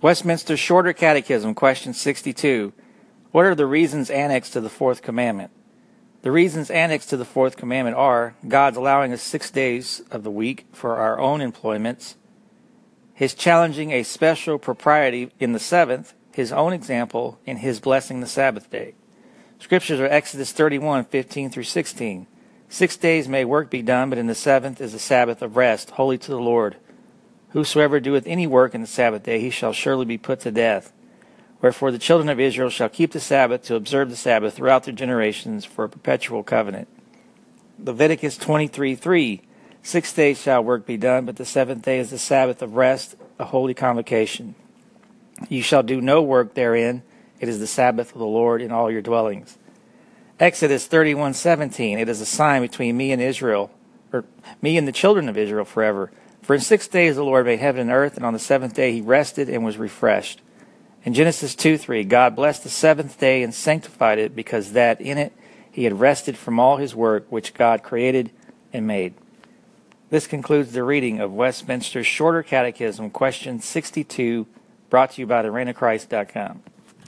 Westminster Shorter Catechism, question 62. What are the reasons annexed to the fourth commandment? The reasons annexed to the fourth commandment are God's allowing us six days of the week for our own employments, His challenging a special propriety in the seventh, His own example, in His blessing the Sabbath day. Scriptures are Exodus 31, 15 through 16. Six days may work be done, but in the seventh is the Sabbath of rest, holy to the Lord. Whosoever doeth any work in the Sabbath day, he shall surely be put to death. Wherefore the children of Israel shall keep the Sabbath to observe the Sabbath throughout their generations for a perpetual covenant. Leviticus 23 3 Six days shall work be done, but the seventh day is the Sabbath of rest, a holy convocation. You shall do no work therein. It is the Sabbath of the Lord in all your dwellings. Exodus 31:17 It is a sign between me and Israel, or me and the children of Israel forever. For in six days the Lord made heaven and earth, and on the seventh day he rested and was refreshed. In Genesis 2 3, God blessed the seventh day and sanctified it because that in it he had rested from all his work which God created and made. This concludes the reading of Westminster's Shorter Catechism, question 62, brought to you by thereignofchrist.com.